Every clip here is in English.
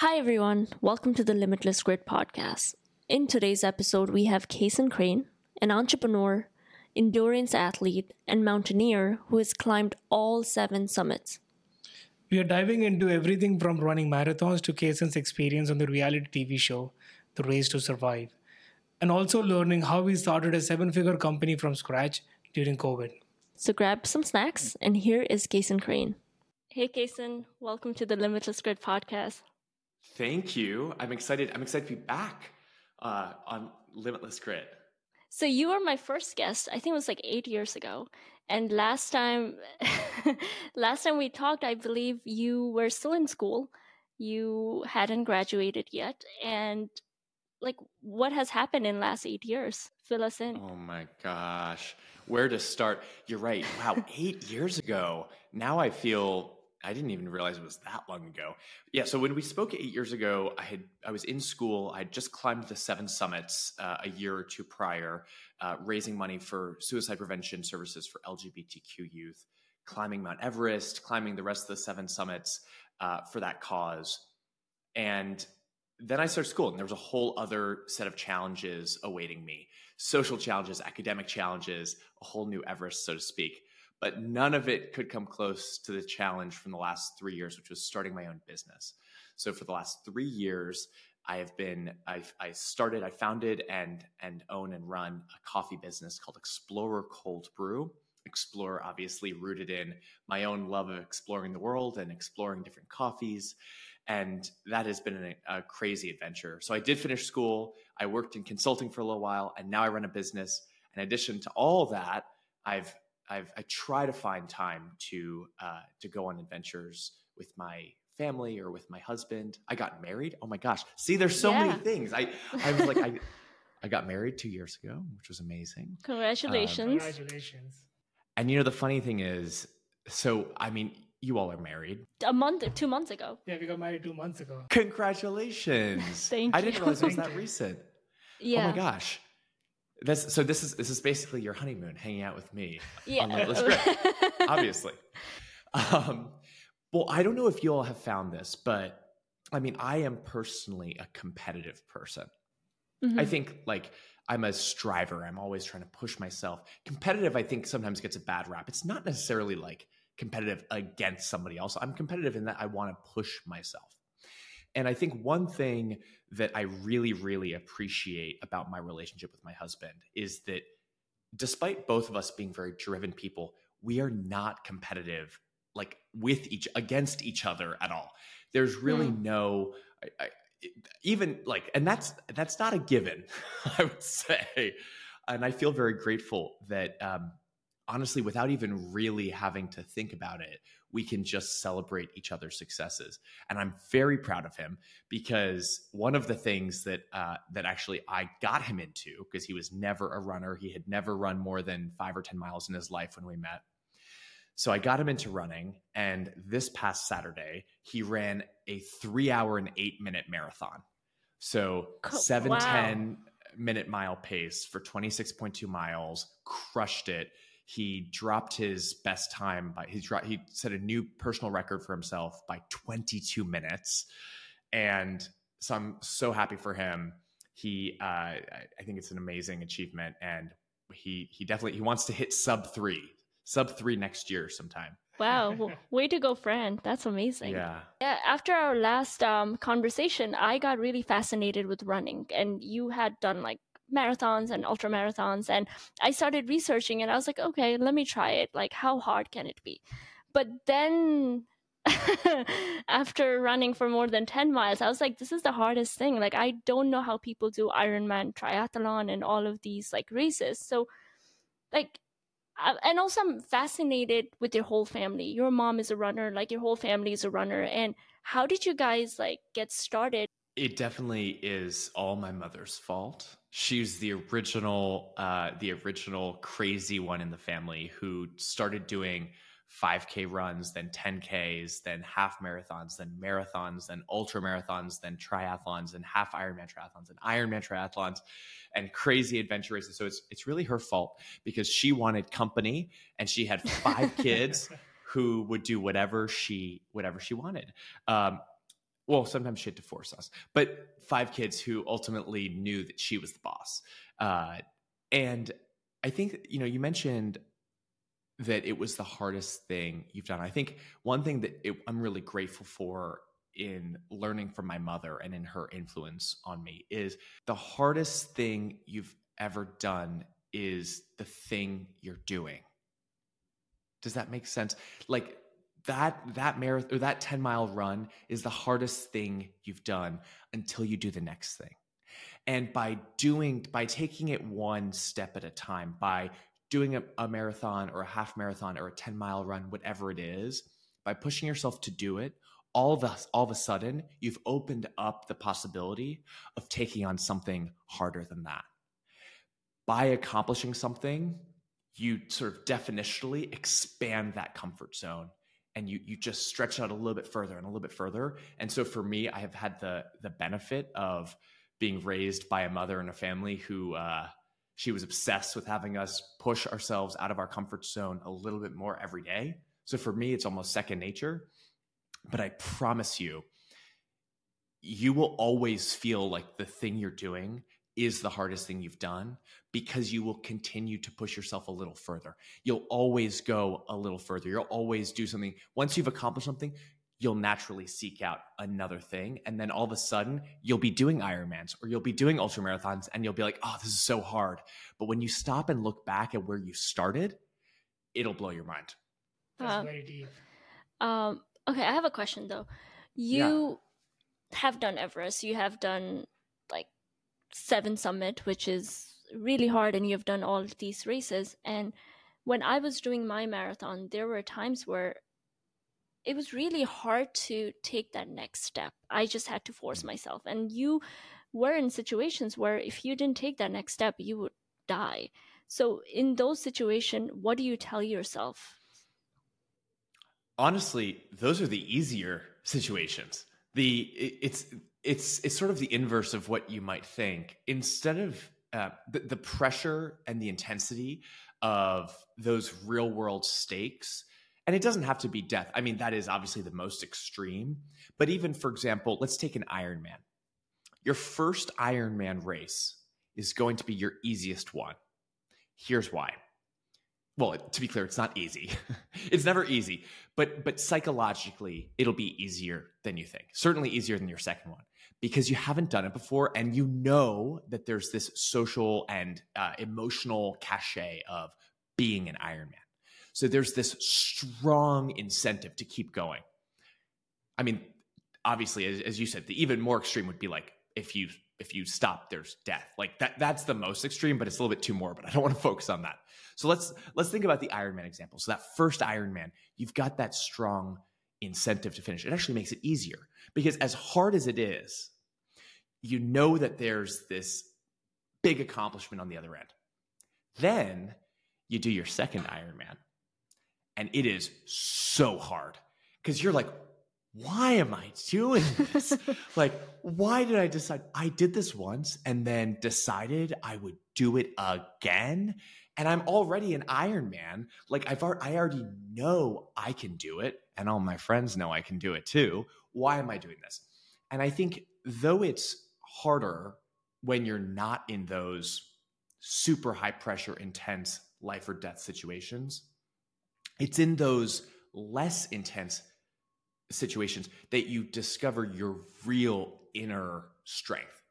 Hi, everyone. Welcome to the Limitless Grit podcast. In today's episode, we have Cason Crane, an entrepreneur, endurance athlete, and mountaineer who has climbed all seven summits. We are diving into everything from running marathons to Cason's experience on the reality TV show, The Race to Survive, and also learning how he started a seven figure company from scratch during COVID. So grab some snacks, and here is Cason Crane. Hey, Cason. Welcome to the Limitless Grit podcast. Thank you. I'm excited. I'm excited to be back uh, on Limitless Grit. So you were my first guest. I think it was like eight years ago. And last time, last time we talked, I believe you were still in school. You hadn't graduated yet, and like, what has happened in last eight years? Fill us in. Oh my gosh, where to start? You're right. Wow, eight years ago. Now I feel I didn't even realize it was that long ago. Yeah. So when we spoke eight years ago, I had I was in school. I had just climbed the seven summits uh, a year or two prior, uh, raising money for suicide prevention services for LGBTQ youth, climbing Mount Everest, climbing the rest of the seven summits uh, for that cause, and then I started school, and there was a whole other set of challenges awaiting me: social challenges, academic challenges, a whole new Everest, so to speak but none of it could come close to the challenge from the last three years, which was starting my own business. So for the last three years, I have been I've, I started I founded and and own and run a coffee business called Explorer Cold Brew. Explorer obviously rooted in my own love of exploring the world and exploring different coffees, and that has been a, a crazy adventure. So I did finish school. I worked in consulting for a little while, and now I run a business. In addition to all that, I've I've, I try to find time to uh, to go on adventures with my family or with my husband. I got married. Oh my gosh! See, there's so yeah. many things. I I was like I I got married two years ago, which was amazing. Congratulations! Um, Congratulations! And you know the funny thing is, so I mean, you all are married. A month, two months ago. Yeah, we got married two months ago. Congratulations! Thank I you. didn't realize it was that recent. Yeah. Oh my gosh. That's so. This is this is basically your honeymoon, hanging out with me. Yeah, on Limitless Grit, obviously. Um, well, I don't know if you all have found this, but I mean, I am personally a competitive person. Mm-hmm. I think like I'm a striver. I'm always trying to push myself. Competitive, I think sometimes gets a bad rap. It's not necessarily like competitive against somebody else. I'm competitive in that I want to push myself. And I think one thing that I really, really appreciate about my relationship with my husband is that despite both of us being very driven people, we are not competitive like with each against each other at all. There's really mm. no I, I, even like and that's that's not a given, I would say. And I feel very grateful that um, honestly, without even really having to think about it, we can just celebrate each other's successes. And I'm very proud of him because one of the things that uh, that actually I got him into because he was never a runner, he had never run more than five or ten miles in his life when we met. So I got him into running, and this past Saturday he ran a three-hour and eight-minute marathon. So seven wow. ten minute mile pace for 26.2 miles, crushed it he dropped his best time by he dropped, he set a new personal record for himself by 22 minutes, and so I'm so happy for him. He uh, I think it's an amazing achievement, and he he definitely he wants to hit sub three sub three next year sometime. Wow, way to go, friend! That's amazing. Yeah. Yeah. After our last um, conversation, I got really fascinated with running, and you had done like marathons and ultra marathons and i started researching and i was like okay let me try it. Like how hard can it be? But then after running for more than 10 miles i was like this is the hardest thing. Like i don't know how people do ironman triathlon and all of these like races. So like uh, and also i'm fascinated with your whole family. Your mom is a runner like your whole family is a runner. And how did you guys like get started? It definitely is all my mother's fault she's the original uh, the original crazy one in the family who started doing 5k runs then 10ks then half marathons then marathons then ultra marathons then triathlons and half ironman triathlons and ironman triathlons and crazy adventure races so it's it's really her fault because she wanted company and she had five kids who would do whatever she whatever she wanted. Um, well, sometimes she had to force us, but five kids who ultimately knew that she was the boss. Uh, and I think, you know, you mentioned that it was the hardest thing you've done. I think one thing that it, I'm really grateful for in learning from my mother and in her influence on me is the hardest thing you've ever done is the thing you're doing. Does that make sense? Like that that marathon or that 10 mile run is the hardest thing you've done until you do the next thing. And by doing by taking it one step at a time, by doing a, a marathon or a half marathon or a 10 mile run, whatever it is, by pushing yourself to do it, all of a, all of a sudden you've opened up the possibility of taking on something harder than that. By accomplishing something, you sort of definitionally expand that comfort zone and you you just stretch out a little bit further and a little bit further. And so for me, I have had the the benefit of being raised by a mother and a family who uh, she was obsessed with having us push ourselves out of our comfort zone a little bit more every day. So for me, it's almost second nature. But I promise you, you will always feel like the thing you're doing is the hardest thing you've done because you will continue to push yourself a little further. You'll always go a little further. You'll always do something. Once you've accomplished something, you'll naturally seek out another thing. And then all of a sudden, you'll be doing Ironmans or you'll be doing ultra marathons and you'll be like, oh, this is so hard. But when you stop and look back at where you started, it'll blow your mind. That's um, very deep. Um, okay, I have a question though. You yeah. have done Everest, you have done like Seven Summit, which is really hard, and you've done all these races. And when I was doing my marathon, there were times where it was really hard to take that next step. I just had to force mm. myself. And you were in situations where if you didn't take that next step, you would die. So in those situations, what do you tell yourself? Honestly, those are the easier situations. The it's it's it's sort of the inverse of what you might think. Instead of uh, the, the pressure and the intensity of those real world stakes and it doesn't have to be death. I mean, that is obviously the most extreme. But even, for example, let's take an Ironman. Your first Ironman race is going to be your easiest one. Here's why. Well, to be clear, it's not easy. it's never easy, but but psychologically, it'll be easier than you think. Certainly easier than your second one because you haven't done it before, and you know that there's this social and uh, emotional cachet of being an Ironman. So there's this strong incentive to keep going. I mean, obviously, as, as you said, the even more extreme would be like if you if you stop, there's death. Like that that's the most extreme, but it's a little bit too morbid. I don't want to focus on that. So let's let's think about the iron man example. So that first iron man you've got that strong incentive to finish. It actually makes it easier because as hard as it is, you know that there's this big accomplishment on the other end. Then you do your second iron man and it is so hard because you're like, why am I doing this? like, why did I decide? I did this once and then decided I would do it again. And I'm already an Iron Man. Like I've I already know I can do it, and all my friends know I can do it too. Why am I doing this? And I think though it's harder when you're not in those super high pressure, intense life or death situations, it's in those less intense situations that you discover your real inner strength.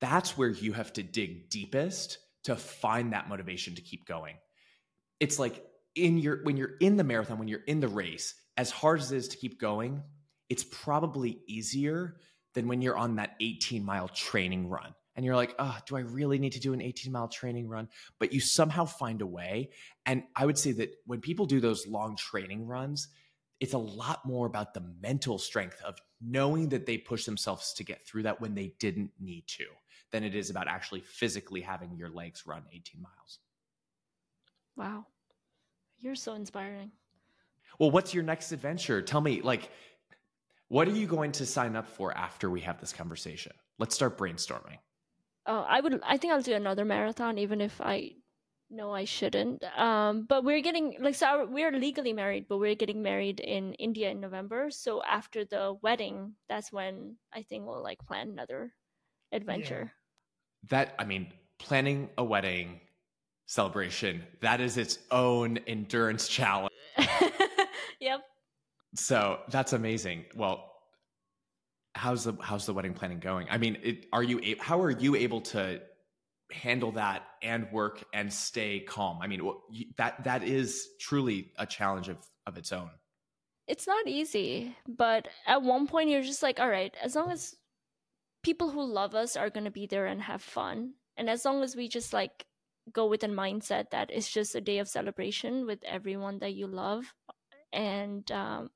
That's where you have to dig deepest to find that motivation to keep going. It's like in your when you're in the marathon, when you're in the race, as hard as it is to keep going, it's probably easier than when you're on that 18 mile training run and you're like, oh, do I really need to do an 18 mile training run? But you somehow find a way. And I would say that when people do those long training runs, it's a lot more about the mental strength of knowing that they push themselves to get through that when they didn't need to than it is about actually physically having your legs run 18 miles. Wow. You're so inspiring. Well, what's your next adventure? Tell me, like, what are you going to sign up for after we have this conversation? Let's start brainstorming. Oh, I would. I think I'll do another marathon, even if I No, I shouldn't. Um, but we're getting like so our, we're legally married, but we're getting married in India in November. So after the wedding, that's when I think we'll like plan another adventure. Yeah. That I mean, planning a wedding celebration that is its own endurance challenge. yep. So that's amazing. Well, how's the how's the wedding planning going? I mean, it, are you how are you able to handle that and work and stay calm? I mean, that that is truly a challenge of of its own. It's not easy, but at one point you're just like, all right, as long as people who love us are going to be there and have fun, and as long as we just like go with a mindset that it's just a day of celebration with everyone that you love, and um,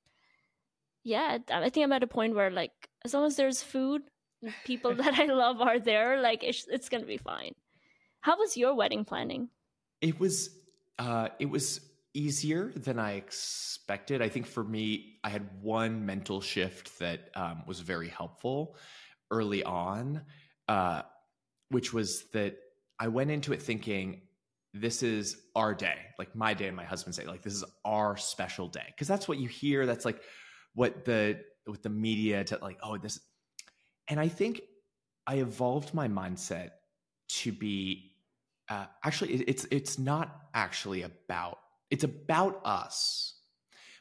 yeah, I think I'm at a point where like as long as there's food, people that I love are there, like it's it's gonna be fine. How was your wedding planning? It was uh it was easier than I expected. I think for me, I had one mental shift that um, was very helpful early on, uh, which was that I went into it thinking this is our day, like my day and my husband's day, like this is our special day, because that's what you hear. That's like what the with the media to like oh this and i think i evolved my mindset to be uh, actually it's it's not actually about it's about us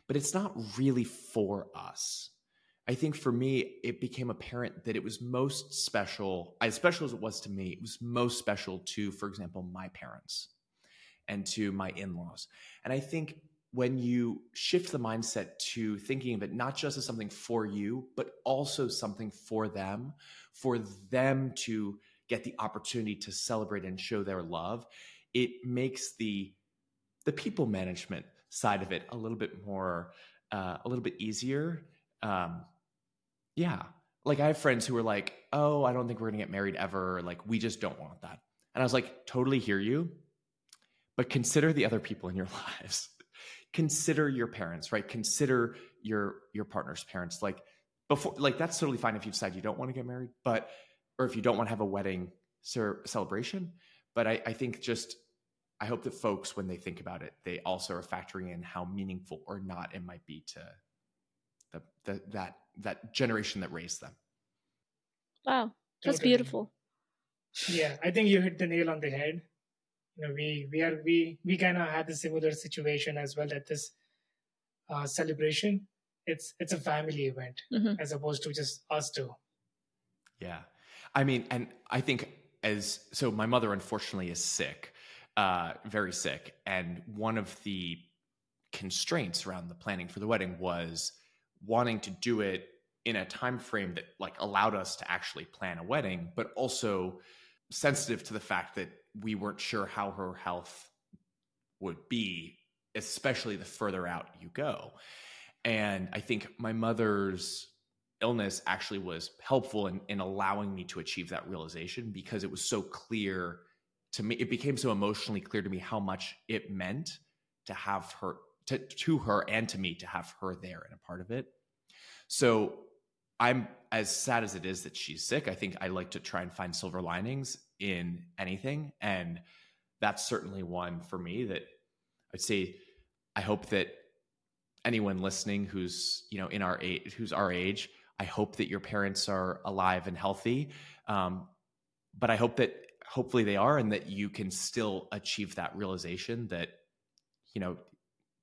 but it's not really for us. I think for me it became apparent that it was most special as special as it was to me it was most special to for example my parents and to my in-laws. And i think when you shift the mindset to thinking of it not just as something for you, but also something for them, for them to get the opportunity to celebrate and show their love, it makes the the people management side of it a little bit more uh, a little bit easier. Um, yeah, like I have friends who are like, "Oh, I don't think we're gonna get married ever. Like, we just don't want that." And I was like, "Totally hear you." But consider the other people in your lives consider your parents, right? Consider your your partner's parents. Like before, like that's totally fine if you decide you don't want to get married, but or if you don't want to have a wedding celebration. But I, I think just I hope that folks, when they think about it, they also are factoring in how meaningful or not it might be to the, the that that generation that raised them. Wow, that's totally. beautiful. Yeah, I think you hit the nail on the head you know we we are we we kind of had the similar situation as well at this uh, celebration it's it's a family event mm-hmm. as opposed to just us two yeah i mean and i think as so my mother unfortunately is sick uh very sick and one of the constraints around the planning for the wedding was wanting to do it in a time frame that like allowed us to actually plan a wedding but also sensitive to the fact that we weren't sure how her health would be, especially the further out you go. And I think my mother's illness actually was helpful in, in allowing me to achieve that realization because it was so clear to me. It became so emotionally clear to me how much it meant to have her to, to her and to me to have her there and a part of it. So I'm as sad as it is that she's sick. I think I like to try and find silver linings in anything. And that's certainly one for me that I'd say I hope that anyone listening who's, you know, in our age, who's our age, I hope that your parents are alive and healthy. Um, but I hope that hopefully they are and that you can still achieve that realization that, you know,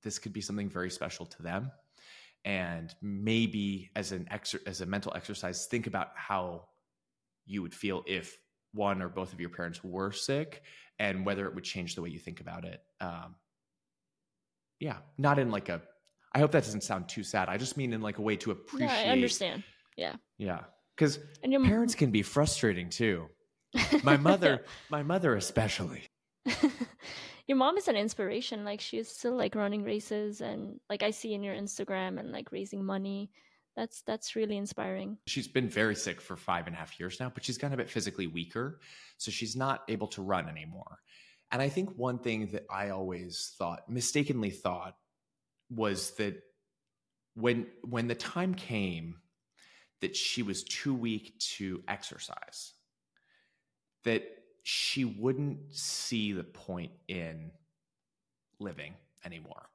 this could be something very special to them and maybe as an exer- as a mental exercise think about how you would feel if one or both of your parents were sick and whether it would change the way you think about it um, yeah not in like a i hope that doesn't sound too sad. I just mean in like a way to appreciate yeah, i understand. Yeah. Yeah. Because your parents can be frustrating too. My mother my mother especially. Your mom is an inspiration. Like she's still like running races and like i see in your instagram and like raising money. That's that's really inspiring. She's been very sick for five and a half years now but she's gotten a bit physically weaker so she's not able to run anymore. And i think one thing that i always thought mistakenly thought was that when when the time came that she was too weak to exercise that she wouldn't see the point in living anymore.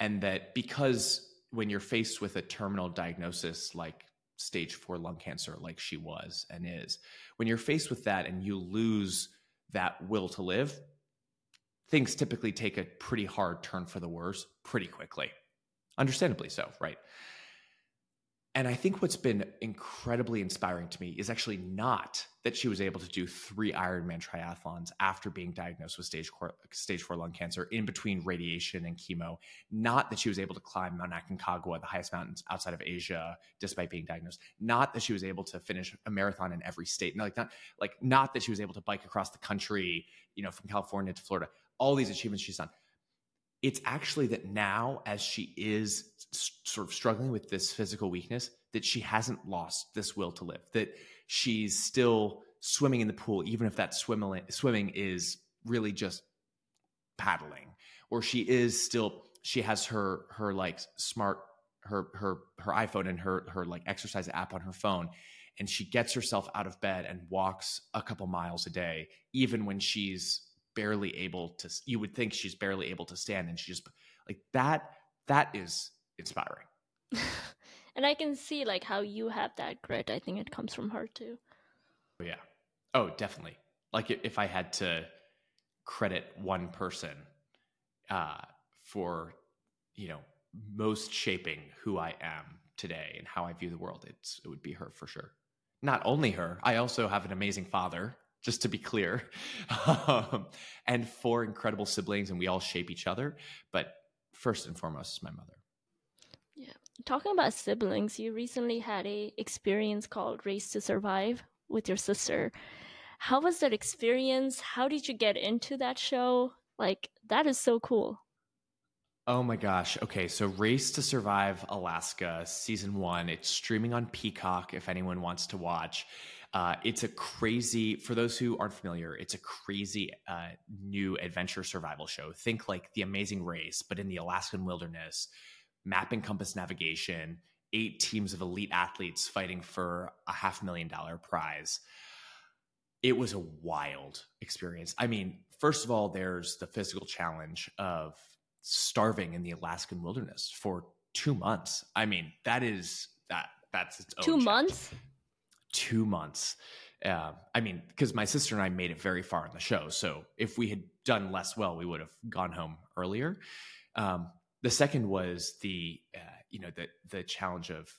And that because when you're faced with a terminal diagnosis like stage four lung cancer, like she was and is, when you're faced with that and you lose that will to live, things typically take a pretty hard turn for the worse pretty quickly. Understandably so, right? And I think what's been incredibly inspiring to me is actually not that she was able to do three Ironman triathlons after being diagnosed with stage four, stage four lung cancer in between radiation and chemo. Not that she was able to climb Mount Aconcagua, the highest mountains outside of Asia, despite being diagnosed. Not that she was able to finish a marathon in every state. Like not like not that she was able to bike across the country, you know, from California to Florida. All these achievements she's done. It's actually that now as she is sort of struggling with this physical weakness that she hasn't lost this will to live that she's still swimming in the pool even if that swimming swimming is really just paddling or she is still she has her her like smart her her her iPhone and her her like exercise app on her phone and she gets herself out of bed and walks a couple miles a day even when she's barely able to you would think she's barely able to stand and she just like that that is inspiring. And i can see like how you have that grit. I think it comes from her too. Oh, yeah. Oh definitely. Like if i had to credit one person uh for you know most shaping who i am today and how i view the world it's it would be her for sure. Not only her i also have an amazing father just to be clear, um, and four incredible siblings, and we all shape each other. But first and foremost is my mother. Yeah, talking about siblings, you recently had a experience called Race to Survive with your sister. How was that experience? How did you get into that show? Like that is so cool. Oh my gosh. Okay. So Race to Survive Alaska, season one. It's streaming on Peacock if anyone wants to watch. Uh, it's a crazy, for those who aren't familiar, it's a crazy uh, new adventure survival show. Think like The Amazing Race, but in the Alaskan wilderness, map and compass navigation, eight teams of elite athletes fighting for a half million dollar prize. It was a wild experience. I mean, first of all, there's the physical challenge of starving in the Alaskan wilderness for two months. I mean, that is that that's its own two challenge. months two months. Uh, I mean, because my sister and I made it very far in the show. So if we had done less well, we would have gone home earlier. Um, the second was the, uh, you know, the the challenge of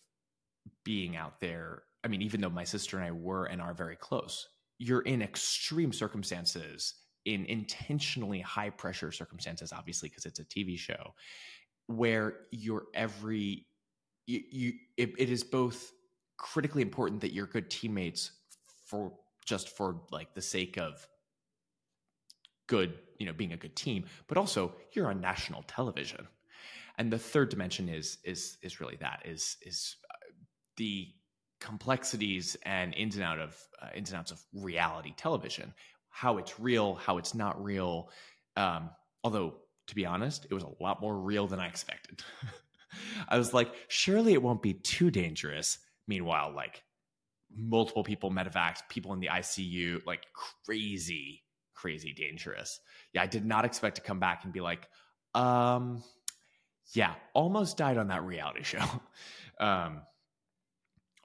being out there. I mean, even though my sister and I were and are very close, you're in extreme circumstances, in intentionally high pressure circumstances, obviously because it's a TV show, where your every you, you it, it is both critically important that you're good teammates for just for like the sake of good, you know, being a good team, but also you're on national television. And the third dimension is is is really that is is uh, the complexities and ins and out of uh, ins and outs of reality television, how it's real, how it's not real. Um, although to be honest, it was a lot more real than I expected. I was like, surely it won't be too dangerous. Meanwhile, like multiple people medevac, people in the ICU, like crazy, crazy dangerous. Yeah, I did not expect to come back and be like, um, yeah, almost died on that reality show. um,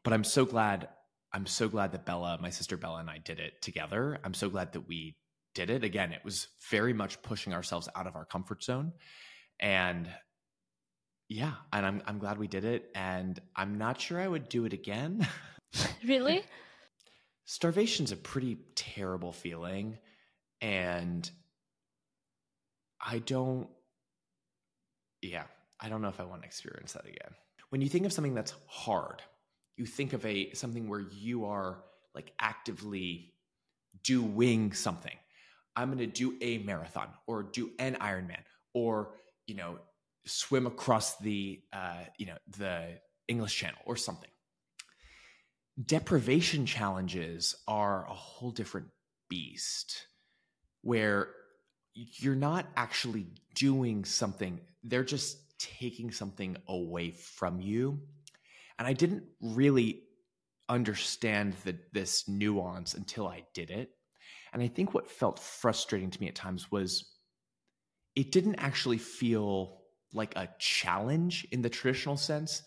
but I'm so glad. I'm so glad that Bella, my sister Bella, and I did it together. I'm so glad that we did it. Again, it was very much pushing ourselves out of our comfort zone. And yeah, and I'm I'm glad we did it, and I'm not sure I would do it again. really? Starvation's a pretty terrible feeling, and I don't. Yeah, I don't know if I want to experience that again. When you think of something that's hard, you think of a something where you are like actively doing something. I'm going to do a marathon or do an Ironman or you know swim across the uh, you know the English Channel or something. Deprivation challenges are a whole different beast where you're not actually doing something, they're just taking something away from you. And I didn't really understand the, this nuance until I did it. And I think what felt frustrating to me at times was it didn't actually feel like a challenge in the traditional sense.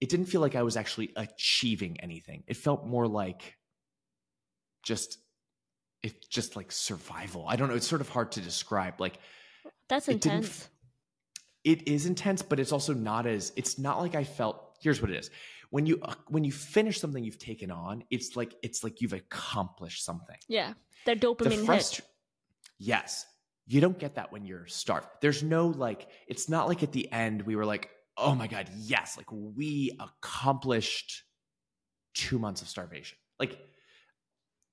It didn't feel like I was actually achieving anything. It felt more like just it's just like survival. I don't know. It's sort of hard to describe. Like that's intense. It is intense, but it's also not as. It's not like I felt. Here's what it is. When you uh, when you finish something you've taken on, it's like it's like you've accomplished something. Yeah, that dopamine the frust- hit. Yes, you don't get that when you're starved. There's no like. It's not like at the end we were like, oh my god, yes, like we accomplished two months of starvation. Like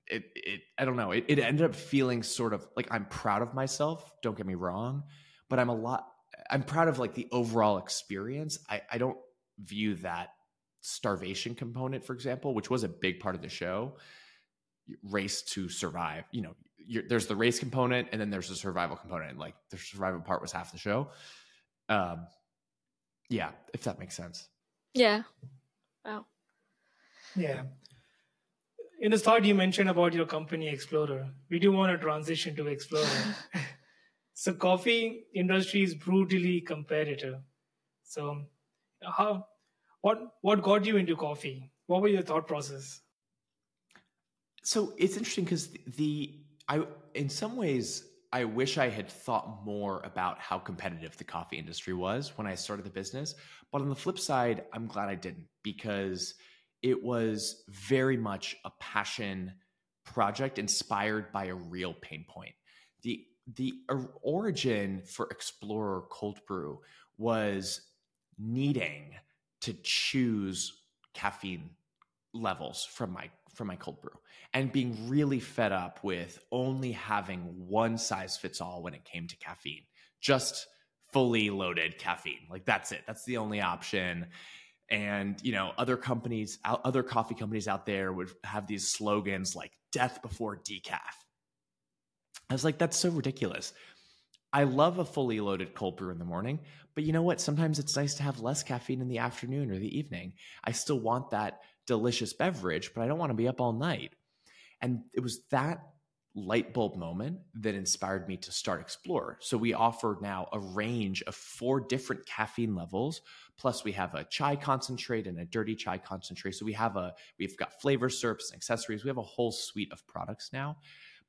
it, it I don't know. It, it ended up feeling sort of like I'm proud of myself. Don't get me wrong, but I'm a lot. I'm proud of like the overall experience. I, I don't view that starvation component, for example, which was a big part of the show, race to survive. You know, there's the race component, and then there's the survival component. Like the survival part was half the show. Um, yeah, if that makes sense. Yeah. Wow. Yeah in the start you mentioned about your company explorer we do want to transition to explorer so coffee industry is brutally competitive so how what what got you into coffee what was your thought process so it's interesting because the i in some ways i wish i had thought more about how competitive the coffee industry was when i started the business but on the flip side i'm glad i didn't because it was very much a passion project inspired by a real pain point. The the origin for Explorer Cold Brew was needing to choose caffeine levels from my from my cold brew. And being really fed up with only having one size fits all when it came to caffeine. Just fully loaded caffeine. Like that's it. That's the only option. And you know other companies other coffee companies out there would have these slogans like death before decaf. I was like that's so ridiculous. I love a fully loaded cold brew in the morning but you know what? Sometimes it's nice to have less caffeine in the afternoon or the evening. I still want that delicious beverage but i don't want to be up all night and it was that light bulb moment that inspired me to start Explorer. So we offer now a range of four different caffeine levels. Plus, we have a chai concentrate and a dirty chai concentrate. So we have a we've got flavor syrups and accessories. We have a whole suite of products now.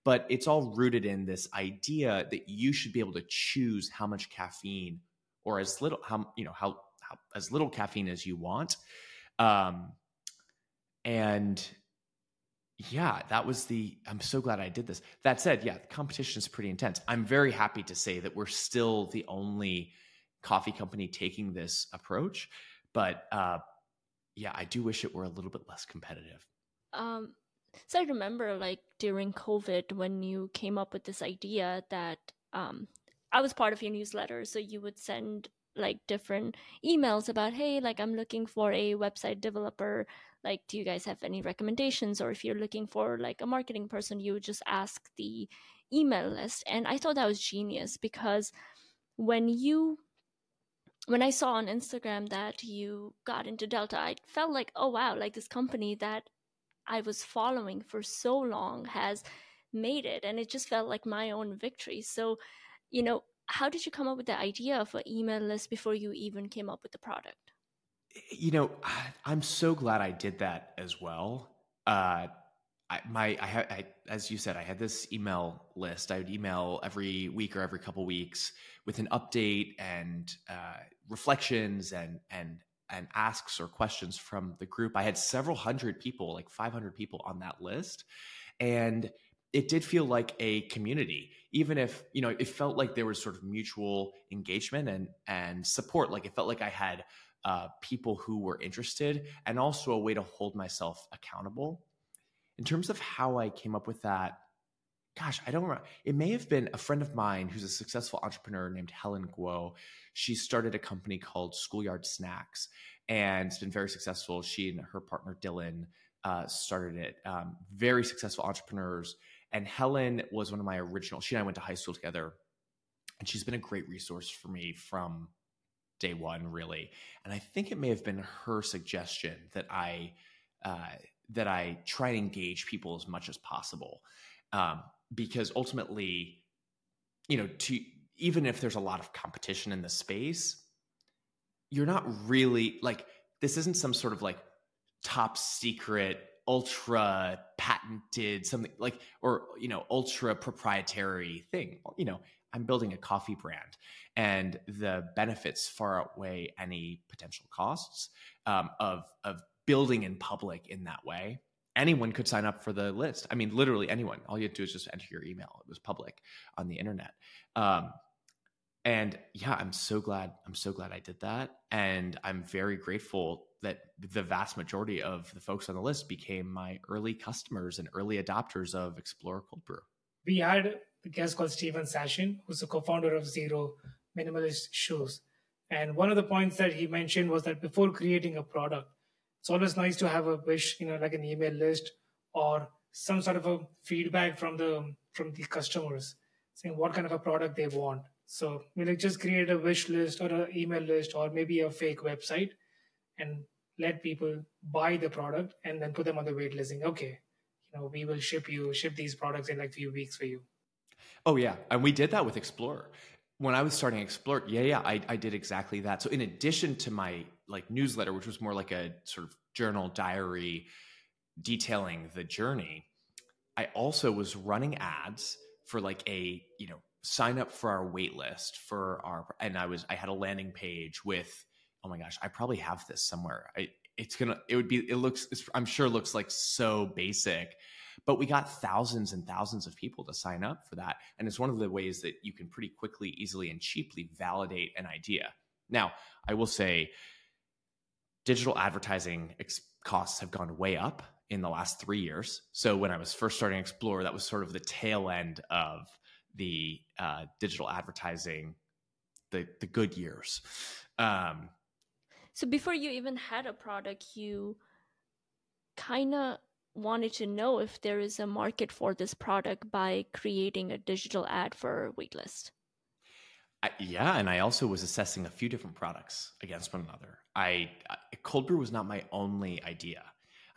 But it's all rooted in this idea that you should be able to choose how much caffeine or as little how you know how, how as little caffeine as you want. Um, and yeah, that was the. I'm so glad I did this. That said, yeah, the competition is pretty intense. I'm very happy to say that we're still the only coffee company taking this approach, but uh, yeah, I do wish it were a little bit less competitive. Um, so I remember like during COVID when you came up with this idea that um, I was part of your newsletter, so you would send like different emails about hey like i'm looking for a website developer like do you guys have any recommendations? Or if you're looking for like a marketing person you just ask the email list. And i thought that was genius because when you when i saw on instagram that you got into delta i felt like oh wow like this company that i was following for so long has made it. And it just felt like my own victory. So you know how did you come up with the idea of an email list before you even came up with the product you know, I'm so glad I did that as well. Uh, I, my, I, I, as you said, I had this email list. I would email every week or every couple weeks with an update and uh, reflections and and and asks or questions from the group. I had several hundred people, like 500 people on that list, and it did feel like a community even if you know it felt like there was sort of mutual engagement and and support like it felt like i had uh, people who were interested and also a way to hold myself accountable. In terms of how I came up with that, gosh, I don't remember. It may have been a friend of mine who's a successful entrepreneur named Helen Guo. She started a company called Schoolyard Snacks and it's been very successful. She and her partner Dylan uh, started it. Um, very successful entrepreneurs. And Helen was one of my original. She and I went to high school together, and she's been a great resource for me from day one, really. And I think it may have been her suggestion that I uh, that I try to engage people as much as possible. Um, because ultimately, you know, to even if there's a lot of competition in the space, you're not really like this isn't some sort of like top secret ultra patented something like or you know ultra proprietary thing you know i'm building a coffee brand and the benefits far outweigh any potential costs um, of of building in public in that way. Anyone could sign up for the list. I mean literally anyone. All you have to do is just enter your email. It was public on the internet. Um, and yeah i'm so glad i'm so glad i did that. And i'm very grateful that the vast majority of the folks on the list became my early customers and early adopters of Explorer Cold Brew. We had a guest called Steven Sashin, who's the co-founder of Xero Minimalist Shoes. And one of the points that he mentioned was that before creating a product, it's always nice to have a wish, you know, like an email list or some sort of a feedback from the from the customers saying what kind of a product they want. So we like just create a wish list or an email list or maybe a fake website and let people buy the product and then put them on the wait list. Okay, you know, we will ship you ship these products in like few weeks for you. Oh yeah, and we did that with Explorer. When I was starting Explorer, yeah, yeah, I, I did exactly that. So in addition to my like newsletter, which was more like a sort of journal diary detailing the journey, I also was running ads for like a you know sign up for our wait list for our and I was I had a landing page with oh my gosh, I probably have this somewhere. I, it's gonna, it would be, it looks, I'm sure looks like so basic, but we got thousands and thousands of people to sign up for that. And it's one of the ways that you can pretty quickly, easily, and cheaply validate an idea. Now, I will say digital advertising ex- costs have gone way up in the last three years. So when I was first starting Explorer, that was sort of the tail end of the uh, digital advertising, the the good years. Um, so before you even had a product, you kind of wanted to know if there is a market for this product by creating a digital ad for waitlist. I, yeah, and I also was assessing a few different products against one another. I, I cold brew was not my only idea.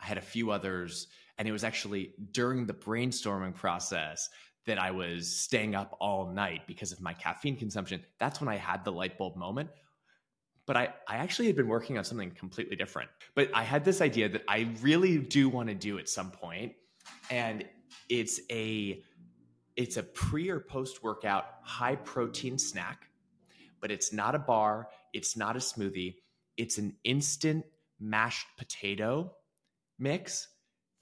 I had a few others, and it was actually during the brainstorming process that I was staying up all night because of my caffeine consumption. That's when I had the light bulb moment but I, I actually had been working on something completely different. But I had this idea that I really do want to do at some point, and it's a it's a pre or post workout high protein snack, but it's not a bar, it's not a smoothie, it's an instant mashed potato mix.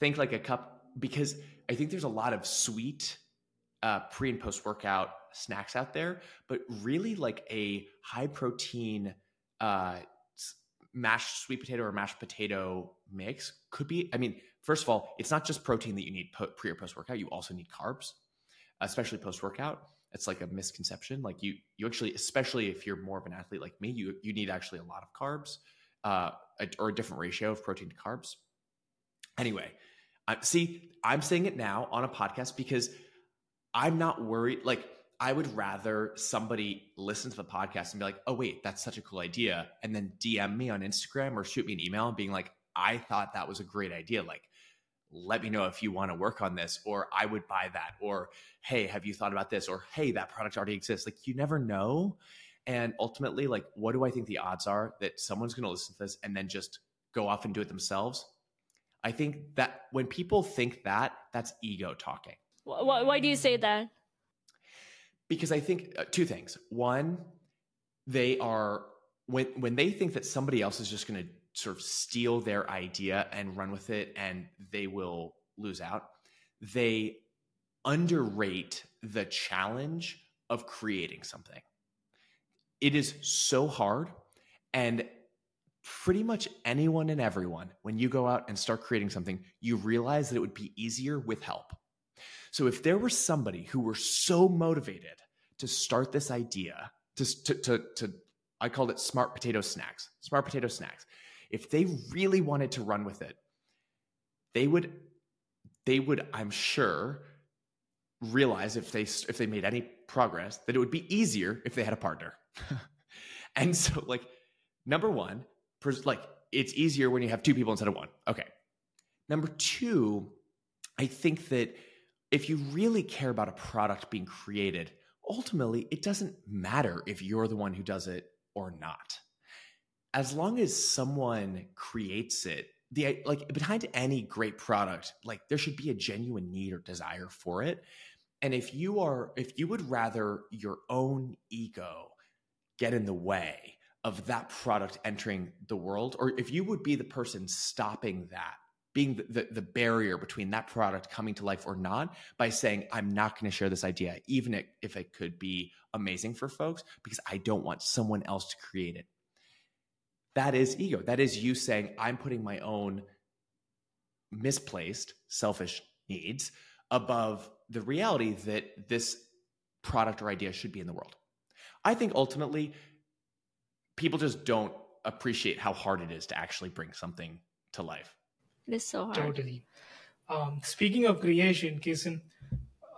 Think like a cup because I think there's a lot of sweet uh, pre and post workout snacks out there, but really like a high protein uh, mashed sweet potato or mashed potato mix could be. I mean, first of all, it's not just protein that you need pre or post workout. You also need carbs, especially post workout. It's like a misconception. Like you, you actually, especially if you're more of an athlete like me, you you need actually a lot of carbs, uh, or a different ratio of protein to carbs. Anyway, uh, see, I'm saying it now on a podcast because I'm not worried. Like I would rather somebody listen to the podcast and be like, oh, wait, that's such a cool idea. And then DM me on Instagram or shoot me an email and being like, I thought that was a great idea. Like, let me know if you want to work on this, or I would buy that, or hey, have you thought about this? Or hey, that product already exists. Like, you never know. And ultimately, like, what do I think the odds are that someone's going to listen to this and then just go off and do it themselves? I think that when people think that, that's ego talking. Why, why do you say that? Because I think uh, two things. One, they are when when they think that somebody else is just going to sort of steal their idea and run with it and they will lose out. They underrate the challenge of creating something. It is so hard and pretty much anyone and everyone when you go out and start creating something, you realize that it would be easier with help. So if there was somebody who were so motivated to start this idea, to, to, to, to I called it smart potato snacks, smart potato snacks. If they really wanted to run with it, they would, they would, I'm sure, realize if they if they made any progress that it would be easier if they had a partner. and so, like, number one, like it's easier when you have two people instead of one. Okay. Number two, I think that if you really care about a product being created, ultimately it doesn't matter if you're the one who does it or not. As long as someone creates it, the like behind any great product, like there should be a genuine need or desire for it. And if you are if you would rather your own ego get in the way of that product entering the world or if you would be the person stopping that being the, the, the, barrier between that product coming to life or not by saying i'm not going to share this idea even if it could be amazing for folks because i don't want someone else to create it. That is ego. That is you saying i'm putting my own misplaced selfish needs above the reality that this product or idea should be in the world. I think ultimately people just don't appreciate how hard it is to actually bring something to life it is so hard. Totally. Um, speaking of creation, Cason,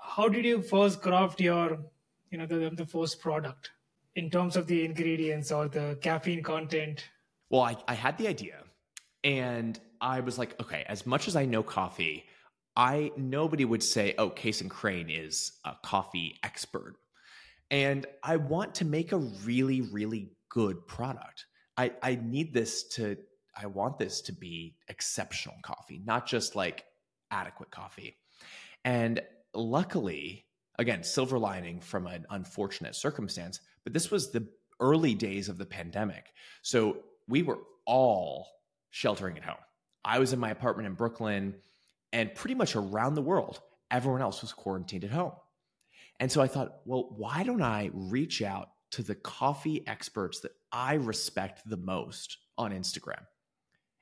how did you first craft your, you know, the, the first product in terms of the ingredients or the caffeine content? Well, I, I had the idea and I was like, okay, as much as I know coffee, I nobody would say, oh, Cason Crane is a coffee expert. And I want to make a really, really good product. I, I need this to I want this to be exceptional coffee, not just like adequate coffee. And luckily, again, silver lining from an unfortunate circumstance, but this was the early days of the pandemic. So we were all sheltering at home. I was in my apartment in Brooklyn, and pretty much around the world, everyone else was quarantined at home. And so I thought, well, why don't I reach out to the coffee experts that I respect the most on Instagram?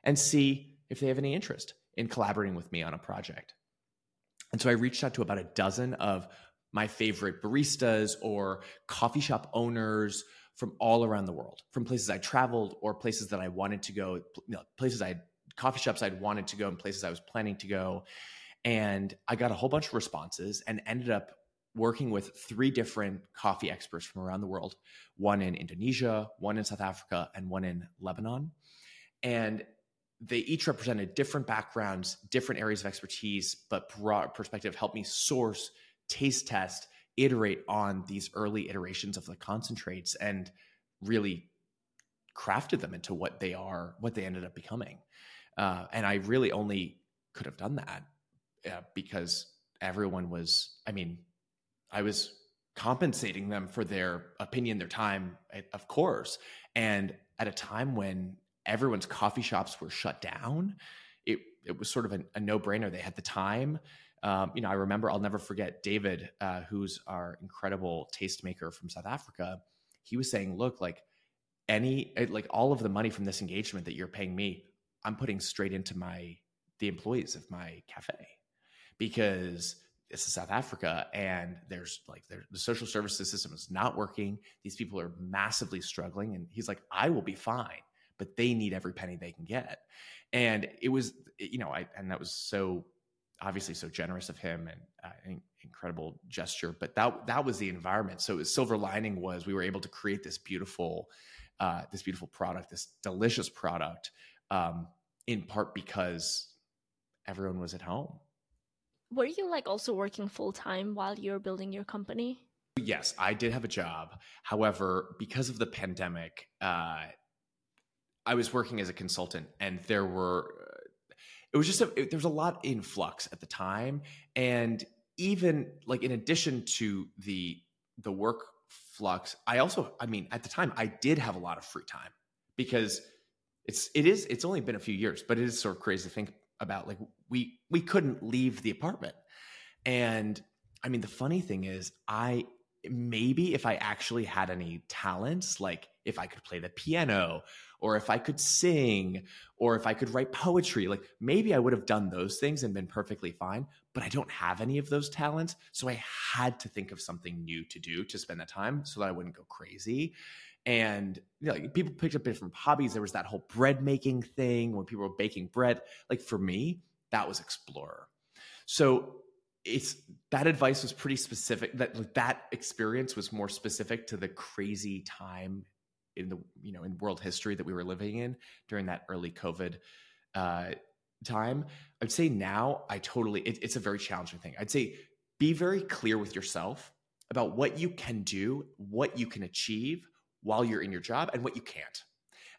And see if they have any interest in collaborating with me on a project. And so I reached out to about a dozen of my favorite baristas or coffee shop owners from all around the world, from places I traveled or places that I wanted to go, you know, places I coffee shops I'd wanted to go and places I was planning to go. And I got a whole bunch of responses and ended up working with three different coffee experts from around the world one in Indonesia, one in South Africa, and one in Lebanon. And they each represented different backgrounds, different areas of expertise, but broad perspective helped me source, taste test, iterate on these early iterations of the concentrates and really crafted them into what they are, what they ended up becoming. Uh, and I really only could have done that uh, because everyone was, I mean, I was compensating them for their opinion, their time, of course. And at a time when everyone's coffee shops were shut down. It it was sort of a, a no brainer. They had the time. Um, you know, I remember I'll never forget David, uh, who's our incredible tastemaker from South Africa. He was saying, "Look, like any like all of the money from this engagement that you're paying me, I'm putting straight into my the employees of my cafe because this is South Africa and there's like the social services system is not working. These people are massively struggling, and he's like, I will be fine." But they need every penny they can get. And it was, you know, I, and that was so obviously so generous of him and uh, incredible gesture, but that, that was the environment. So the silver lining was we were able to create this beautiful, uh, this beautiful product, this delicious product, um, in part because everyone was at home. Were you like also working full time while you were building your company? Yes, I did have a job. However, because of the pandemic, uh, I was working as a consultant, and there were it was just a, it, there was a lot in flux at the time, and even like in addition to the the work flux, I also I mean at the time I did have a lot of free time because it's it is it's only been a few years, but it is sort of crazy to think about like we we couldn't leave the apartment, and I mean the funny thing is I maybe if I actually had any talents, like if I could play the piano or if I could sing or if I could write poetry, like maybe I would have done those things and been perfectly fine. But I don't have any of those talents. So I had to think of something new to do to spend the time so that I wouldn't go crazy. And you know, like people picked up different hobbies. There was that whole bread making thing when people were baking bread. Like for me, that was Explorer. So it's that advice was pretty specific that like, that experience was more specific to the crazy time in the you know in world history that we were living in during that early covid uh, time i'd say now i totally it, it's a very challenging thing i'd say be very clear with yourself about what you can do, what you can achieve while you're in your job, and what you can't.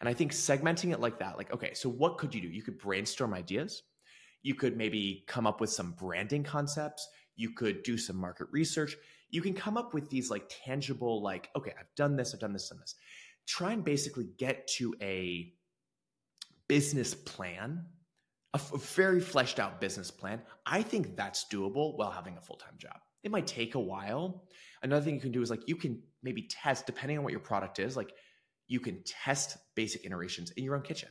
And I think segmenting it like that, like, okay, so what could you do? You could brainstorm ideas. You could maybe come up with some branding concepts. You could do some market research. You can come up with these like tangible, like, okay, I've done this, I've done this, done this. Try and basically get to a business plan, a, f- a very fleshed out business plan. I think that's doable while having a full time job. It might take a while. Another thing you can do is like you can maybe test, depending on what your product is, like you can test basic iterations in your own kitchen.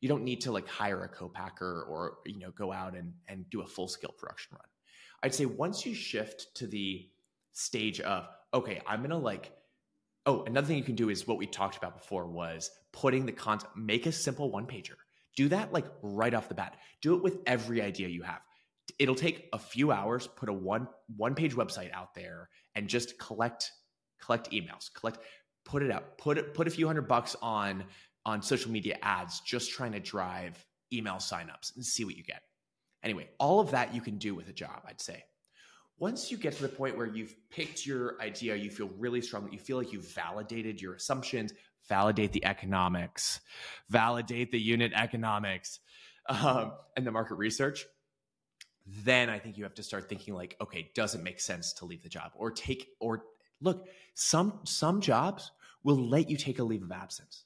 You don't need to like hire a co-packer or you know go out and and do a full scale production run. I'd say once you shift to the stage of okay, I'm gonna like oh another thing you can do is what we talked about before was putting the content make a simple one pager. Do that like right off the bat. Do it with every idea you have. It'll take a few hours. Put a one one page website out there and just collect collect emails. Collect put it out. Put it put a few hundred bucks on on social media ads just trying to drive email signups and see what you get. Anyway, all of that you can do with a job, I'd say. Once you get to the point where you've picked your idea, you feel really strong, you feel like you've validated your assumptions, validate the economics, validate the unit economics, um, and the market research, then I think you have to start thinking like, okay, does it make sense to leave the job or take or look, some some jobs will let you take a leave of absence.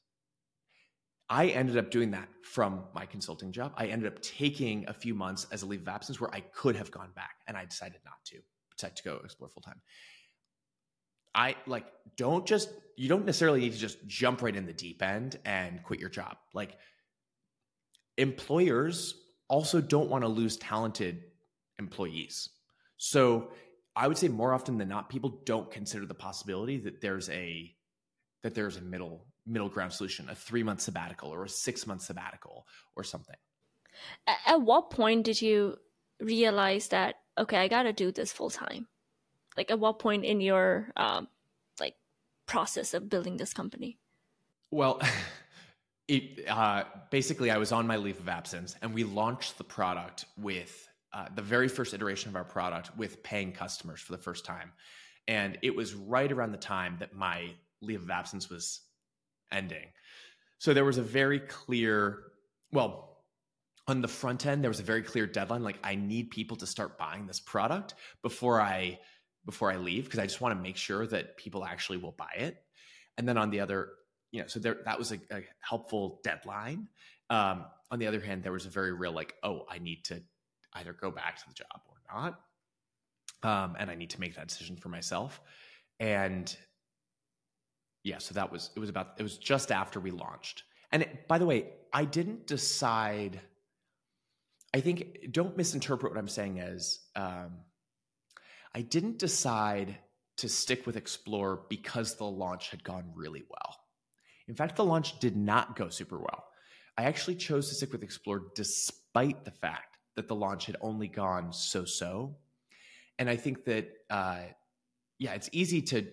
I ended up doing that from my consulting job. I ended up taking a few months as a leave of absence where I could have gone back and I decided not to, decided to go explore full time. I like don't just you don't necessarily need to just jump right in the deep end and quit your job. Like employers also don't want to lose talented employees. So I would say more often than not, people don't consider the possibility that there's a that there's a middle middle ground solution, a three month sabbatical or a six month sabbatical or something. At what point did you realize that okay, I got to do this full time? Like at what point in your um, like process of building this company? Well. It, uh, basically, I was on my leave of absence, and we launched the product with uh, the very first iteration of our product with paying customers for the first time. And it was right around the time that my leave of absence was ending. So there was a very clear, well, on the front end, there was a very clear deadline. Like I need people to start buying this product before I before I leave because I just want to make sure that people actually will buy it. And then on the other, you know, so there that was a, a helpful deadline. Um, on the other hand, there was a very real like, oh, I need to either go back to the job or not. Um, and I need to make that decision for myself. And yeah, so that was it was about it was just after we launched. And it, by the way, I didn't decide. I think don't misinterpret what I'm saying as um, I didn't decide to stick with Explorer because the launch had gone really well. In fact, the launch did not go super well. I actually chose to stick with Explorer despite the fact that the launch had only gone so so. And I think that, uh, yeah, it's easy to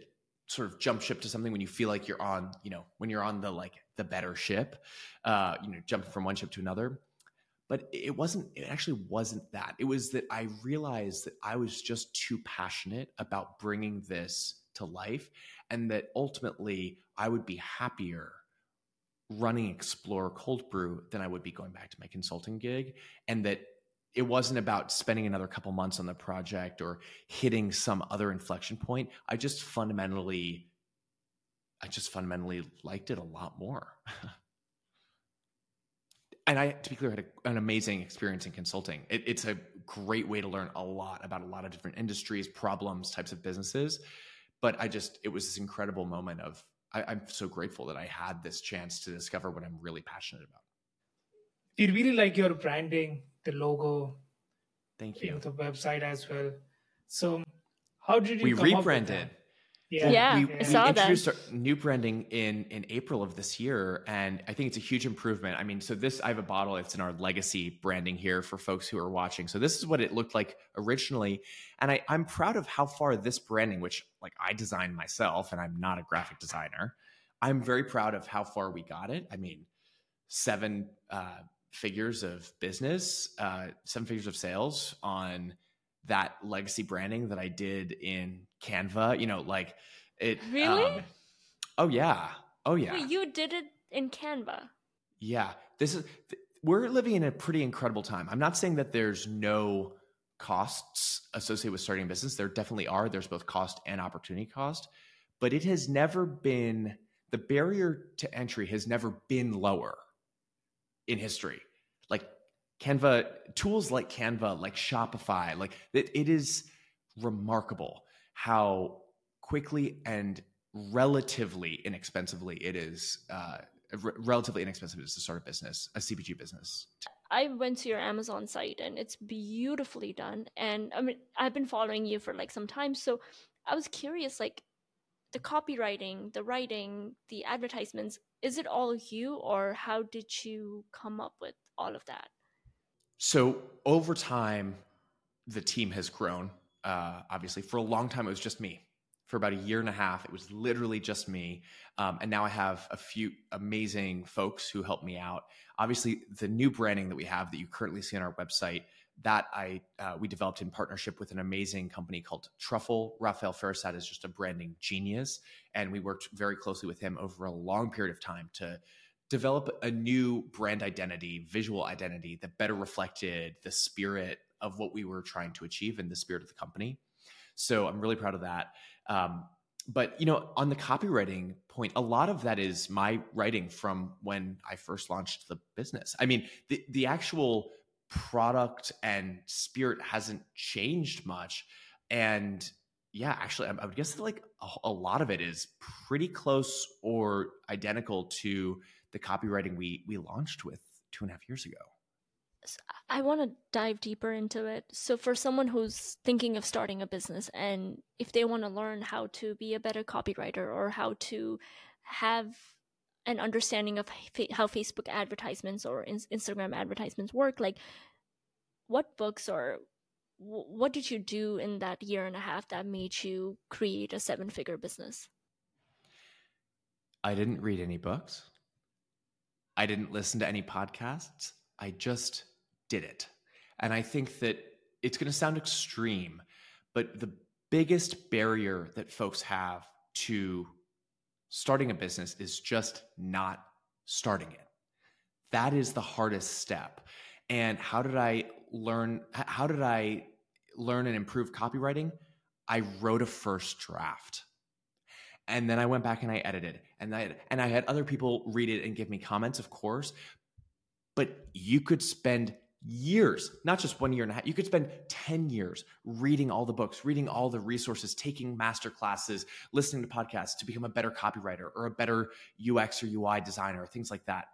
sort of jump ship to something when you feel like you're on, you know, when you're on the like the better ship, uh, you know, jumping from one ship to another. But it wasn't, it actually wasn't that. It was that I realized that I was just too passionate about bringing this to life and that ultimately I would be happier running Explorer Cold Brew than I would be going back to my consulting gig. And that it wasn't about spending another couple months on the project or hitting some other inflection point. I just fundamentally, I just fundamentally liked it a lot more. and I, to be clear, had a, an amazing experience in consulting. It, it's a great way to learn a lot about a lot of different industries, problems, types of businesses. But I just, it was this incredible moment of, I, I'm so grateful that I had this chance to discover what I'm really passionate about. Do you really like your branding the logo. Thank you. The website as well. So, how did you? We rebranded. Yeah, yeah, we, we introduced that. our new branding in in April of this year, and I think it's a huge improvement. I mean, so this I have a bottle. It's in our legacy branding here for folks who are watching. So this is what it looked like originally, and I, I'm proud of how far this branding, which like I designed myself, and I'm not a graphic designer, I'm very proud of how far we got it. I mean, seven uh, figures of business, uh, seven figures of sales on that legacy branding that I did in Canva. You know, like it. Really? Um, oh yeah. Oh yeah. Wait, you did it in Canva. Yeah. This is. We're living in a pretty incredible time. I'm not saying that there's no costs associated with starting a business. There definitely are. There's both cost and opportunity cost, but it has never been the barrier to entry has never been lower in history. Like Canva, tools like Canva, like Shopify, like it, it is remarkable how quickly and relatively inexpensively it is uh, r- relatively inexpensive is to start a business, a CPG business. I went to your Amazon site and it's beautifully done. And I mean, I've been following you for like some time, so I was curious, like the copywriting, the writing, the advertisements, is it all you, or how did you come up with all of that? So over time, the team has grown. Uh, obviously, for a long time, it was just me. For about a year and a half, it was literally just me. Um, and now I have a few amazing folks who help me out. Obviously, the new branding that we have that you currently see on our website that I uh, we developed in partnership with an amazing company called Truffle. Rafael Ferrasad is just a branding genius, and we worked very closely with him over a long period of time to develop a new brand identity, visual identity that better reflected the spirit of what we were trying to achieve and the spirit of the company. So I'm really proud of that. Um, but you know, on the copywriting point, a lot of that is my writing from when I first launched the business. I mean, the the actual product and spirit hasn't changed much, and yeah, actually, I, I would guess that like a, a lot of it is pretty close or identical to the copywriting we we launched with two and a half years ago. I want to dive deeper into it. So, for someone who's thinking of starting a business and if they want to learn how to be a better copywriter or how to have an understanding of how Facebook advertisements or Instagram advertisements work, like what books or what did you do in that year and a half that made you create a seven figure business? I didn't read any books. I didn't listen to any podcasts. I just did it. And I think that it's going to sound extreme, but the biggest barrier that folks have to starting a business is just not starting it. That is the hardest step. And how did I learn how did I learn and improve copywriting? I wrote a first draft and then I went back and I edited and I and I had other people read it and give me comments, of course. But you could spend years, not just one year and a half. You could spend 10 years reading all the books, reading all the resources, taking master classes, listening to podcasts to become a better copywriter or a better UX or UI designer, things like that.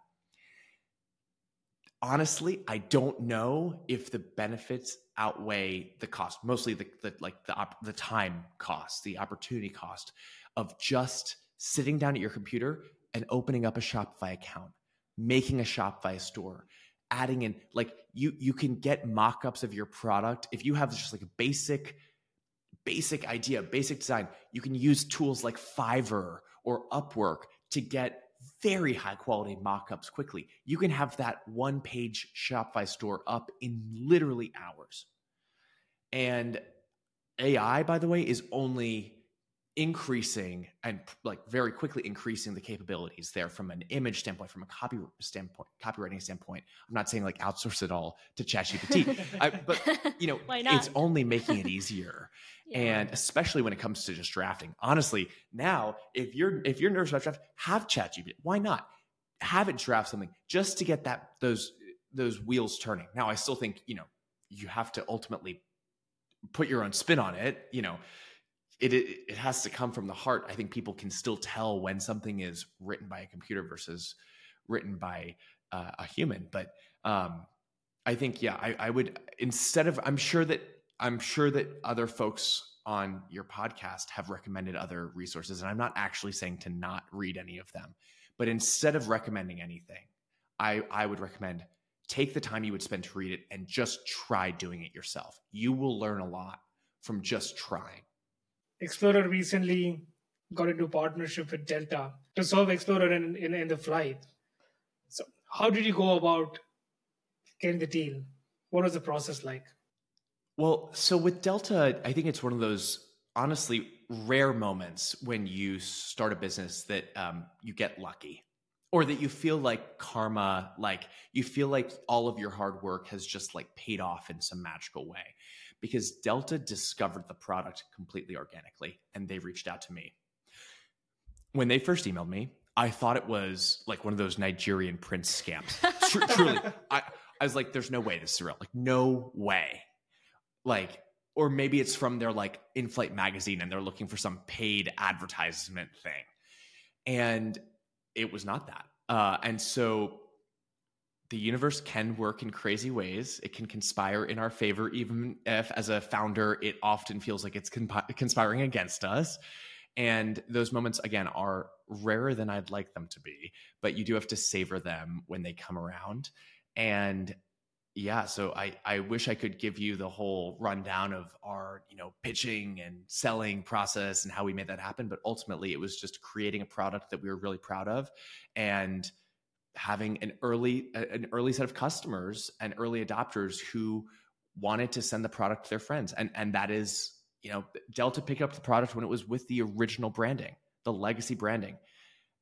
Honestly, I don't know if the benefits outweigh the cost. Mostly the, the like the op, the time cost, the opportunity cost of just sitting down at your computer and opening up a Shopify account, making a Shopify store, adding in like you you can get mock-ups of your product if you have just like a basic basic idea, basic design, you can use tools like Fiverr or Upwork to get very high quality mock-ups quickly. You can have that one page Shopify store up in literally hours. And AI by the way is only increasing and like very quickly increasing the capabilities there from an image standpoint, from a copy standpoint, copywriting standpoint. I'm not saying like outsource it all to ChatGPT, but you know, it's only making it easier. yeah. And especially when it comes to just drafting. Honestly, now if you're if you're nervous about draft, have ChatGPT. Why not? Have it draft something just to get that those those wheels turning. Now, I still think you know you have to ultimately put your own spin on it. You know, it, it, it has to come from the heart. I think people can still tell when something is written by a computer versus written by uh, a human. But um, I think yeah, I, I would instead of I'm sure that I'm sure that other folks on your podcast have recommended other resources, and I'm not actually saying to not read any of them. But instead of recommending anything, I I would recommend take the time you would spend to read it and just try doing it yourself. You will learn a lot from just trying. Explorer recently got into partnership with Delta to solve Explorer in, in, in the flight. So, how did you go about getting the deal? What was the process like? Well, so with Delta, I think it's one of those honestly rare moments when you start a business that um, you get lucky or that you feel like karma like you feel like all of your hard work has just like paid off in some magical way because delta discovered the product completely organically and they reached out to me. When they first emailed me i thought it was like one of those nigerian prince scams. Tr- truly I, I was like there's no way this is real. Like no way. Like or maybe it's from their like in-flight magazine and they're looking for some paid advertisement thing. And it was not that. Uh, and so the universe can work in crazy ways. It can conspire in our favor even if as a founder it often feels like it's consp- conspiring against us. And those moments again are rarer than i'd like them to be but you do have to savor them when they come around. And yeah so i i wish i could give you the whole rundown of our you know pitching and selling process and how we made that happen but ultimately it was just creating a product that we were really proud of. And having an early an early set of customers and early adopters who wanted to send the product to their friends and and that is you know delta picked up the product when it was with the original branding the legacy branding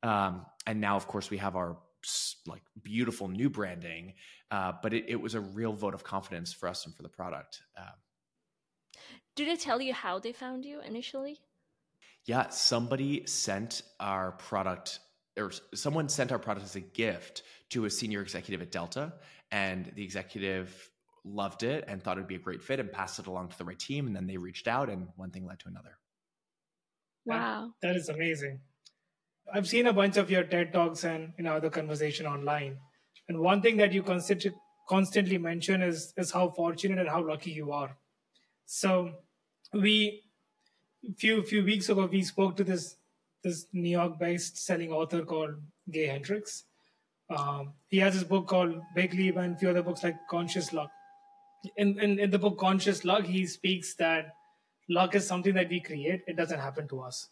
um, and now of course we have our like beautiful new branding, uh, but it, it, was a real vote of confidence for us and for the product. Uh, Did they tell you how they found you initially? Yeah, somebody sent our product, or someone sent our product as a gift to a senior executive at Delta, and the executive loved it and thought it'd be a great fit and passed it along to the right team. And then they reached out, and one thing led to another. Wow, that, that is amazing. I've seen a bunch of your TED talks and you know the conversation online, and one thing that you constantly constantly mention is is how fortunate and how lucky you are. So, we few few weeks ago we spoke to this this New York based selling author called Gay Hendricks. Um, he has this book called Big Leap and a few other books like Conscious Luck. In, in in the book Conscious Luck, he speaks that luck is something that we create; it doesn't happen to us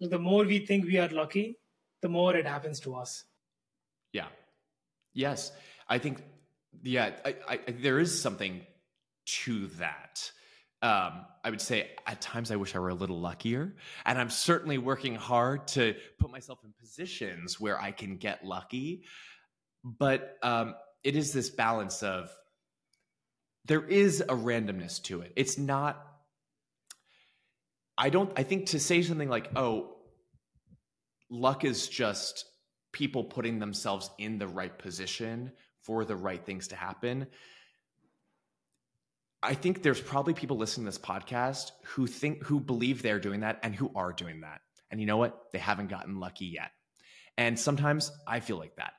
the more we think we are lucky, the more it happens to us. Yeah. Yes. I think, yeah, I, I, there is something to that. Um, I would say at times I wish I were a little luckier. And I'm certainly working hard to put myself in positions where I can get lucky. But um, it is this balance of there is a randomness to it. It's not I don't I think to say something like, "Oh, luck is just people putting themselves in the right position for the right things to happen." I think there's probably people listening to this podcast who think who believe they're doing that and who are doing that. And you know what? They haven't gotten lucky yet. And sometimes I feel like that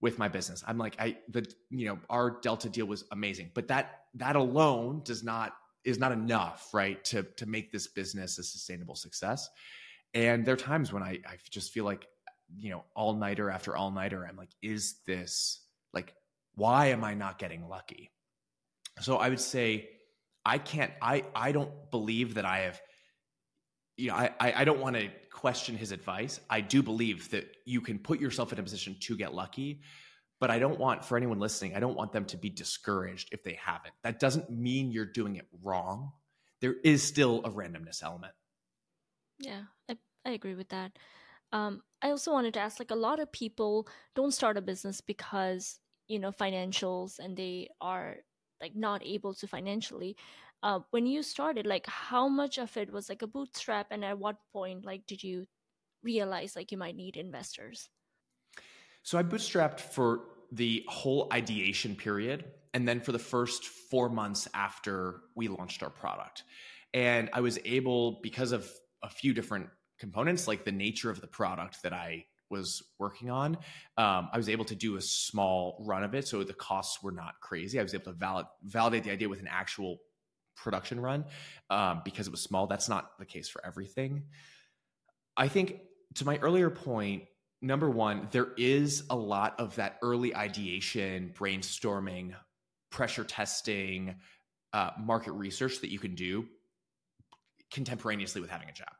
with my business. I'm like, I the you know, our Delta deal was amazing, but that that alone does not is not enough, right, to to make this business a sustainable success. And there are times when I I just feel like you know all nighter after all nighter, I'm like, is this like why am I not getting lucky? So I would say I can't I I don't believe that I have you know, I, I don't want to question his advice. I do believe that you can put yourself in a position to get lucky, but I don't want for anyone listening, I don't want them to be discouraged if they haven't. That doesn't mean you're doing it wrong. There is still a randomness element. Yeah, I, I agree with that. Um, I also wanted to ask like a lot of people don't start a business because, you know, financials and they are like not able to financially. Uh, when you started, like how much of it was like a bootstrap and at what point like did you realize like you might need investors? So I bootstrapped for the whole ideation period and then for the first four months after we launched our product. And I was able, because of a few different components, like the nature of the product that I was working on, um, I was able to do a small run of it. So the costs were not crazy. I was able to valid, validate the idea with an actual production run um, because it was small. That's not the case for everything. I think to my earlier point, number one, there is a lot of that early ideation, brainstorming, pressure testing, uh, market research that you can do contemporaneously with having a job.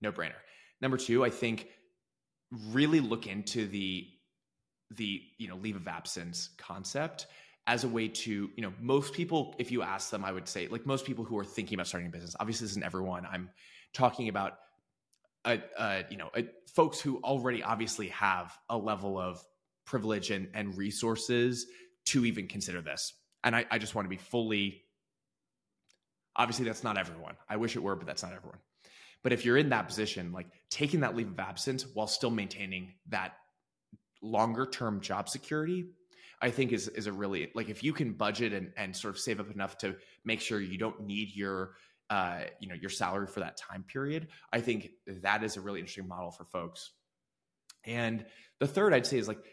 No brainer. Number two, I think really look into the the you know leave of absence concept as a way to, you know, most people, if you ask them, I would say, like most people who are thinking about starting a business, obviously isn't everyone. I'm talking about, a, a you know, a, folks who already obviously have a level of privilege and, and resources to even consider this. And I, I just want to be fully, obviously that's not everyone. I wish it were, but that's not everyone. But if you're in that position, like taking that leave of absence while still maintaining that longer term job security, I think is is a really like if you can budget and, and sort of save up enough to make sure you don't need your uh, you know your salary for that time period. I think that is a really interesting model for folks. And the third I'd say is like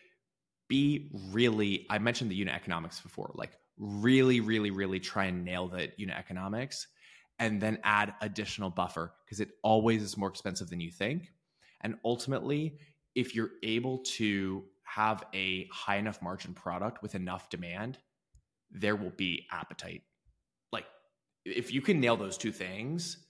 be really I mentioned the unit economics before, like really, really, really try and nail the unit economics and then add additional buffer because it always is more expensive than you think. And ultimately, if you're able to have a high enough margin product with enough demand, there will be appetite. Like if you can nail those two things,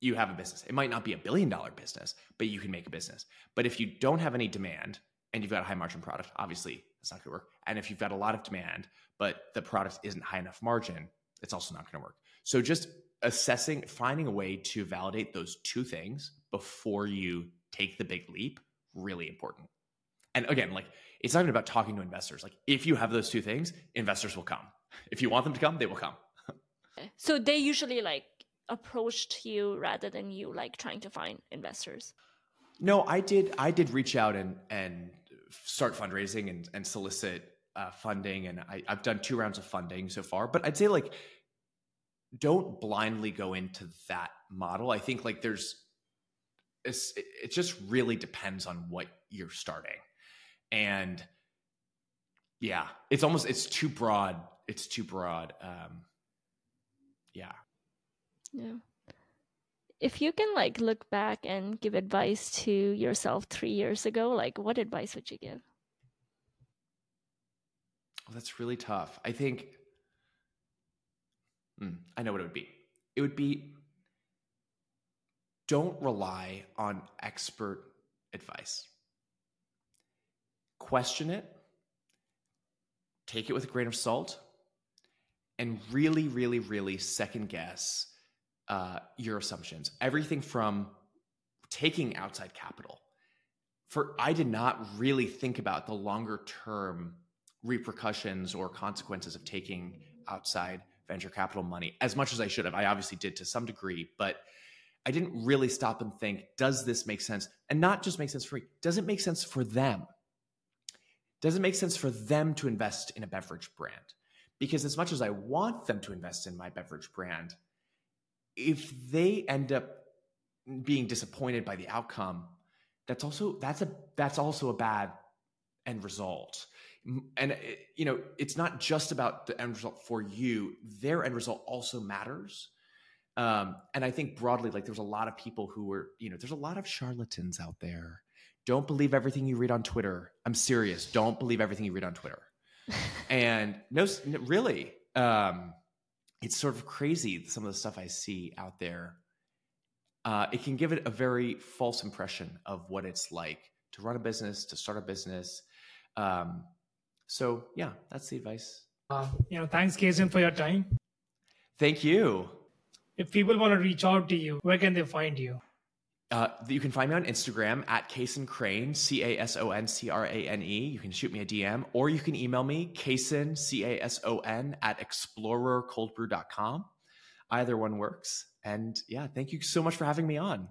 you have a business. It might not be a billion dollar business, but you can make a business. But if you don't have any demand and you've got a high margin product, obviously it's not going to work. And if you've got a lot of demand, but the product isn't high enough margin, it's also not going to work. So just assessing, finding a way to validate those two things before you take the big leap, really important. And again, like it's not even about talking to investors. Like if you have those two things, investors will come. If you want them to come, they will come. so they usually like approached you rather than you like trying to find investors. No, I did. I did reach out and and start fundraising and and solicit uh, funding, and I, I've done two rounds of funding so far. But I'd say like don't blindly go into that model. I think like there's it's, it just really depends on what you're starting. And yeah, it's almost it's too broad. It's too broad. Um yeah. Yeah. If you can like look back and give advice to yourself 3 years ago, like what advice would you give? Oh, that's really tough. I think Mm, I know what it would be. It would be don't rely on expert advice. Question it, take it with a grain of salt, and really, really, really second guess uh, your assumptions. Everything from taking outside capital. For I did not really think about the longer term repercussions or consequences of taking outside venture capital money as much as I should have. I obviously did to some degree, but I didn't really stop and think, does this make sense? And not just make sense for me, does it make sense for them? Does it make sense for them to invest in a beverage brand? Because as much as I want them to invest in my beverage brand, if they end up being disappointed by the outcome, that's also that's a that's also a bad end result and eh, you know it's not just about the end result for you their end result also matters. Um, and i think broadly like there's a lot of people who were you know there's a lot of charlatans out there. Don't believe everything you read on twitter. I'm serious. Don't believe everything you read on twitter. And no really um, it's sort of crazy some of the stuff i see out there. Uh, it can give it a very false impression of what it's like to run a business to start a business. Um, so yeah, that's the advice. Uh, you know, thanks, Cason, for your time. Thank you. If people want to reach out to you, where can they find you? Uh, you can find me on Instagram at Cason Crane, C A S O N C R A N E. You can shoot me a DM or you can email me, Cason, C A S O N, at explorercoldbrew.com. Either one works. And yeah, thank you so much for having me on.